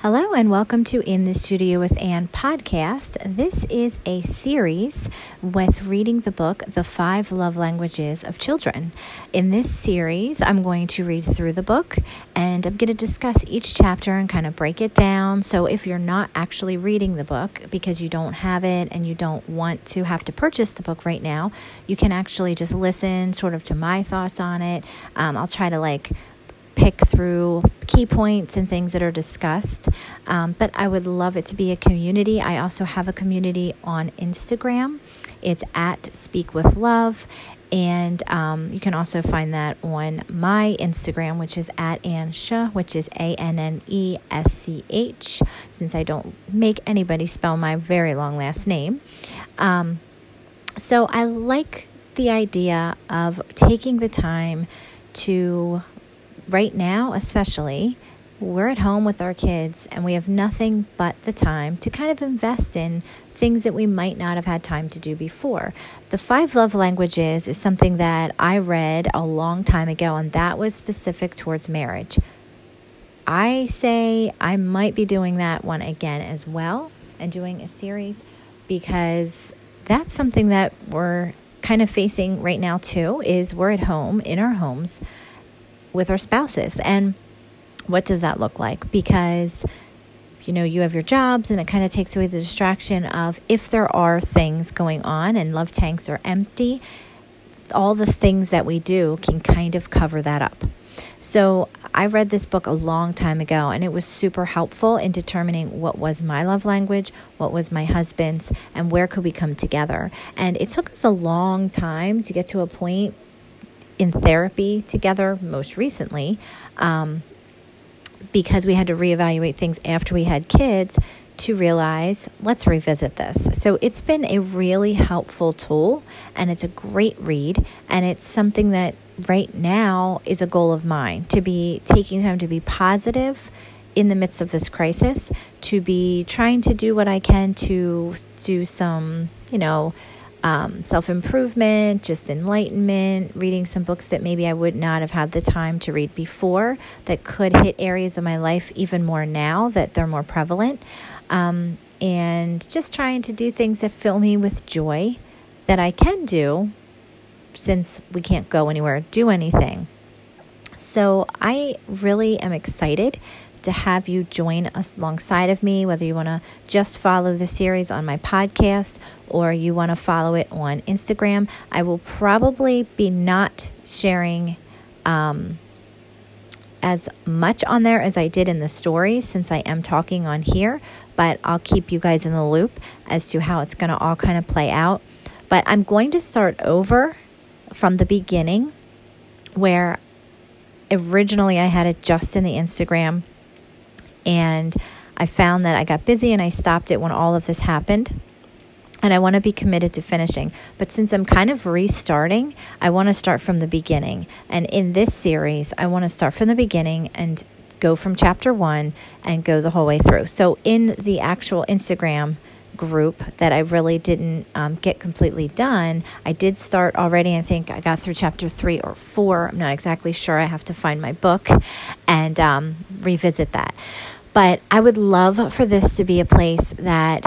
Hello, and welcome to In the Studio with Anne podcast. This is a series with reading the book, The Five Love Languages of Children. In this series, I'm going to read through the book and I'm going to discuss each chapter and kind of break it down. So, if you're not actually reading the book because you don't have it and you don't want to have to purchase the book right now, you can actually just listen sort of to my thoughts on it. Um, I'll try to like pick through key points and things that are discussed. Um, but I would love it to be a community. I also have a community on Instagram. It's at Speak with Love. And um, you can also find that on my Instagram, which is at Annesch, which is A N N E S C H, since I don't make anybody spell my very long last name. Um, so I like the idea of taking the time to right now, especially, we're at home with our kids and we have nothing but the time to kind of invest in things that we might not have had time to do before. The Five Love Languages is something that I read a long time ago, and that was specific towards marriage. I say I might be doing that one again as well and doing a series because that's something that we're kind of facing right now too is we're at home in our homes with our spouses. And what does that look like? Because you know, you have your jobs, and it kind of takes away the distraction of if there are things going on and love tanks are empty, all the things that we do can kind of cover that up. So, I read this book a long time ago, and it was super helpful in determining what was my love language, what was my husband's, and where could we come together. And it took us a long time to get to a point in therapy together most recently um, because we had to reevaluate things after we had kids to realize let's revisit this. So it's been a really helpful tool and it's a great read and it's something that right now is a goal of mine to be taking time to be positive in the midst of this crisis, to be trying to do what I can to do some, you know, um, self improvement, just enlightenment, reading some books that maybe I would not have had the time to read before that could hit areas of my life even more now that they're more prevalent. Um, and just trying to do things that fill me with joy that I can do since we can't go anywhere, do anything. So I really am excited to have you join us alongside of me, whether you want to just follow the series on my podcast or you want to follow it on Instagram. I will probably be not sharing um, as much on there as I did in the stories since I am talking on here, but I'll keep you guys in the loop as to how it's going to all kind of play out. But I'm going to start over from the beginning where originally I had it just in the Instagram and I found that I got busy and I stopped it when all of this happened. And I want to be committed to finishing. But since I'm kind of restarting, I want to start from the beginning. And in this series, I want to start from the beginning and go from chapter one and go the whole way through. So in the actual Instagram, group that I really didn't um, get completely done. I did start already. I think I got through chapter three or four. I'm not exactly sure. I have to find my book and um, revisit that. But I would love for this to be a place that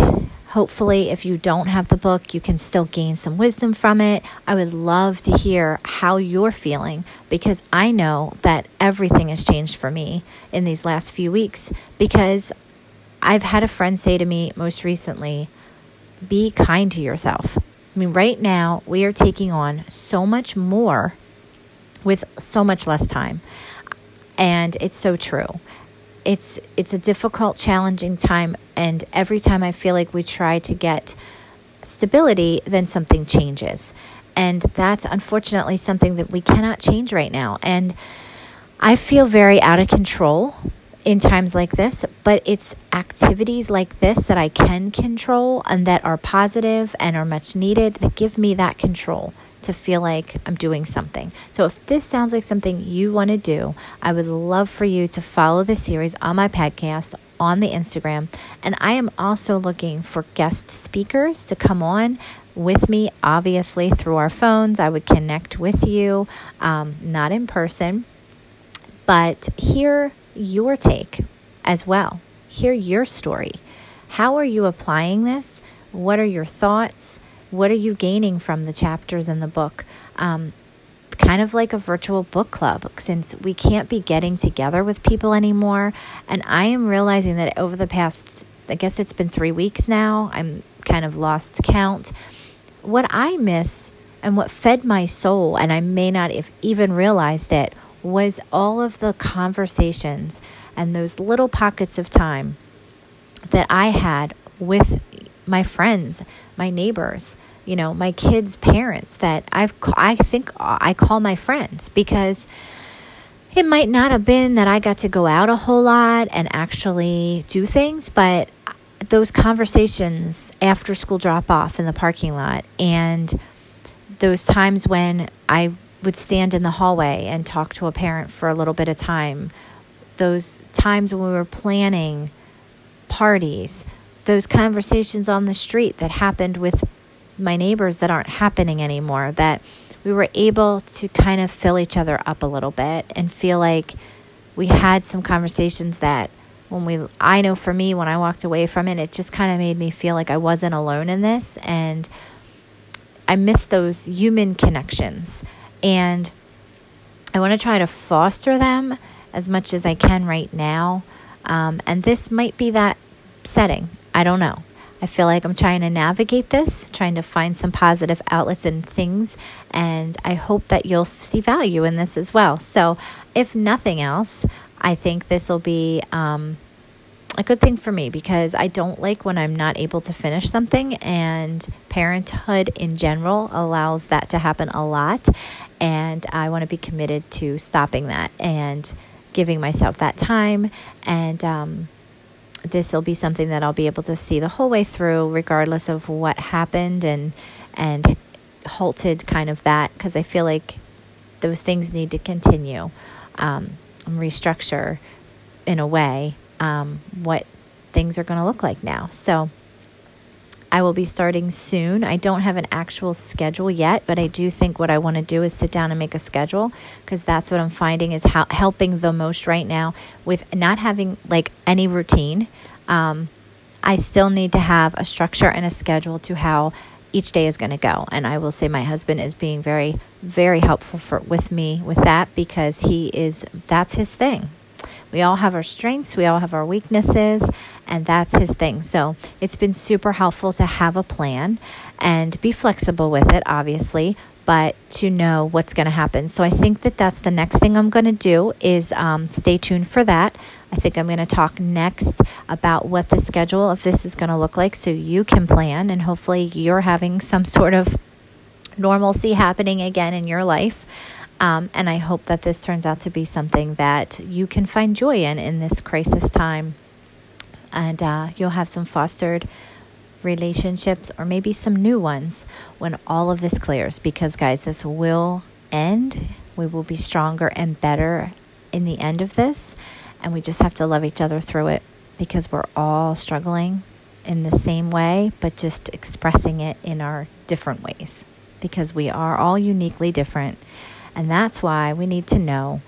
hopefully, if you don't have the book, you can still gain some wisdom from it. I would love to hear how you're feeling because I know that everything has changed for me in these last few weeks because I've had a friend say to me most recently, be kind to yourself. I mean, right now, we are taking on so much more with so much less time. And it's so true it's it's a difficult challenging time and every time i feel like we try to get stability then something changes and that's unfortunately something that we cannot change right now and i feel very out of control in times like this but it's activities like this that i can control and that are positive and are much needed that give me that control to feel like I'm doing something. So if this sounds like something you want to do, I would love for you to follow the series on my podcast on the Instagram. And I am also looking for guest speakers to come on with me, obviously, through our phones. I would connect with you, um, not in person, but hear your take as well hear your story. How are you applying this? What are your thoughts? What are you gaining from the chapters in the book? Um, kind of like a virtual book club since we can't be getting together with people anymore. And I am realizing that over the past, I guess it's been three weeks now, I'm kind of lost count. What I miss and what fed my soul, and I may not have even realized it, was all of the conversations and those little pockets of time that I had with my friends, my neighbors, you know, my kids' parents that I've I think I call my friends because it might not have been that I got to go out a whole lot and actually do things, but those conversations after school drop off in the parking lot and those times when I would stand in the hallway and talk to a parent for a little bit of time, those times when we were planning parties, those conversations on the street that happened with my neighbors that aren't happening anymore, that we were able to kind of fill each other up a little bit and feel like we had some conversations that when we I know for me when I walked away from it it just kind of made me feel like I wasn't alone in this. And I miss those human connections and I want to try to foster them as much as I can right now. Um, and this might be that setting. I don't know. I feel like I'm trying to navigate this, trying to find some positive outlets and things, and I hope that you'll see value in this as well. So, if nothing else, I think this will be um, a good thing for me because I don't like when I'm not able to finish something, and parenthood in general allows that to happen a lot. And I want to be committed to stopping that and giving myself that time and, um, this will be something that I'll be able to see the whole way through, regardless of what happened and and halted kind of that because I feel like those things need to continue um, and restructure in a way um, what things are going to look like now. So I will be starting soon. I don't have an actual schedule yet, but I do think what I want to do is sit down and make a schedule because that's what I'm finding is how, helping the most right now with not having like any routine. Um, I still need to have a structure and a schedule to how each day is going to go. And I will say my husband is being very, very helpful for with me with that because he is that's his thing. We all have our strengths, we all have our weaknesses, and that's his thing. So it's been super helpful to have a plan and be flexible with it, obviously, but to know what's going to happen. So I think that that's the next thing I'm going to do is um, stay tuned for that. I think I'm going to talk next about what the schedule of this is going to look like so you can plan and hopefully you're having some sort of normalcy happening again in your life. Um, and I hope that this turns out to be something that you can find joy in in this crisis time. And uh, you'll have some fostered relationships or maybe some new ones when all of this clears. Because, guys, this will end. We will be stronger and better in the end of this. And we just have to love each other through it because we're all struggling in the same way, but just expressing it in our different ways because we are all uniquely different. And that's why we need to know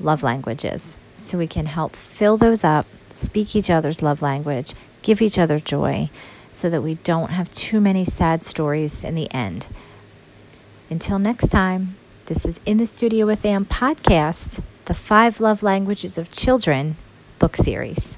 love languages so we can help fill those up, speak each other's love language, give each other joy so that we don't have too many sad stories in the end. Until next time, this is In the Studio with Anne podcast, the Five Love Languages of Children book series.